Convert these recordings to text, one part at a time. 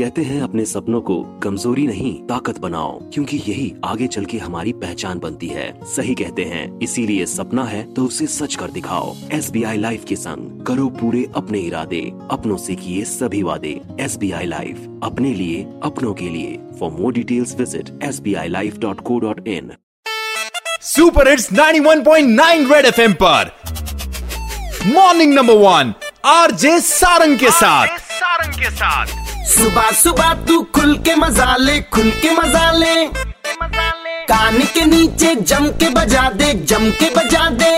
कहते हैं अपने सपनों को कमज़ोरी नहीं ताकत बनाओ क्योंकि यही आगे चल के हमारी पहचान बनती है। सही कहते हैं इसीलिए सपना है तो उसे सच कर दिखाओ। एस बी आई लाइफ के संग करो पूरे अपने इरादे अपनों से किए सभी वादे। एस बी आई लाइफ अपने लिए अपनों के लिए। For more details visit S B I life dot co dot in super hits 91.9 red FM पर। Morning number one RJ Sarang के साथ। सारंग के साथ। सुबह सुबह तू खुल के मज़ा ले, खुल के मज़ा ले। कान के नीचे जम के बजा दे, जम के बजा दे।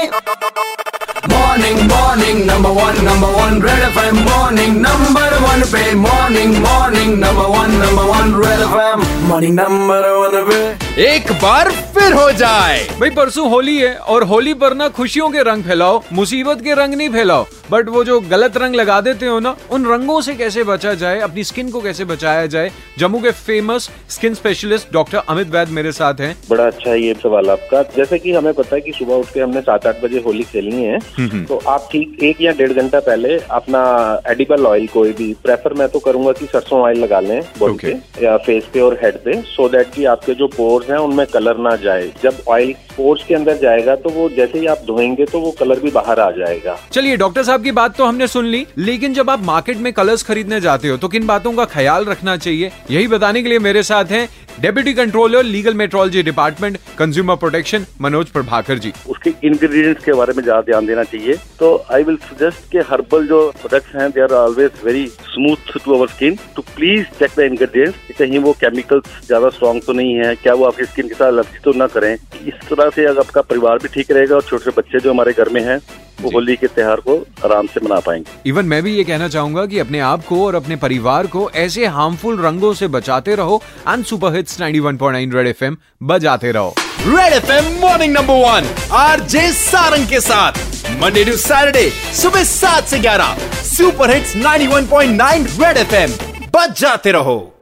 Morning morning number one number one red F M morning number one पे। Morning morning number one number one red F M morning number one पे। एक बार फिर हो जाए। भाई परसों होली है और होली पर ना खुशियों के रंग फैलाओ मुसीबत के रंग नहीं फैलाओ। बट वो जो गलत रंग लगा देते हो ना उन रंगों से कैसे बचा जाए अपनी स्किन को कैसे बचाया जाए? जम्मू के famous skin specialist doctor Amit Vaid मेरे साथ हैं। बड़ा अच्छा है ये सवाल आपका। जैसे कि हमें पता है कि सुबह उठ के हमने सात आठ बजे होली खेलनी है। तो आप ठीक एक या डेढ़ घंटा पहले अपना एडिबल ऑयल कोई भी प्रेफर मैं तो करूँगा की सरसों ऑयल लगा लें बॉडी Okay. पे या फेस पे और हेड पे सो देट की आपके जो पोर्स हैं उनमें कलर ना जाए। जब ऑयल पोर्स के अंदर जाएगा तो वो जैसे ही आप धोएँगे तो वो कलर भी बाहर आ जाएगा। चलिए डॉक्टर साहब की बात तो हमने सुन ली लेकिन जब आप मार्केट में कलर्स खरीदने जाते हो तो किन बातों का ख्याल रखना चाहिए? यही बताने के लिए मेरे साथ हैं deputy controller legal metrology department consumer protection Manoj Prabhakar ji. उसके इंग्रेडिएंट्स के बारे में ज़्यादा ध्यान देना चाहिए। तो आई विल सजेस्ट के हर्बल जो प्रोडक्ट्स हैं they are always very smooth to our skin to please check the ingredients कहीं वो केमिकल्स ज़्यादा स्ट्रॉन्ग तो नहीं है। क्या वो आपकी स्किन के साथ एलर्जी तो ना करें? इस तरह से अगर आपका परिवार भी ठीक रहेगा और छोटे छोटे बच्चे जो हमारे घर में हैं वो होली के त्योहार को आराम से मना पाएँगे। इवन मैं भी ये कहना चाहूँगा कि अपने आप को और अपने परिवार को ऐसे हार्मफुल रंगों से बचाते रहो and super hits 91.9 red FM बजाते रहो। Red FM morning number one RJ Sarang के साथ। मंडे टू सैटरडे सुबह सात से ग्यारह। Super hits 91.9 red FM. बच जाते रहो।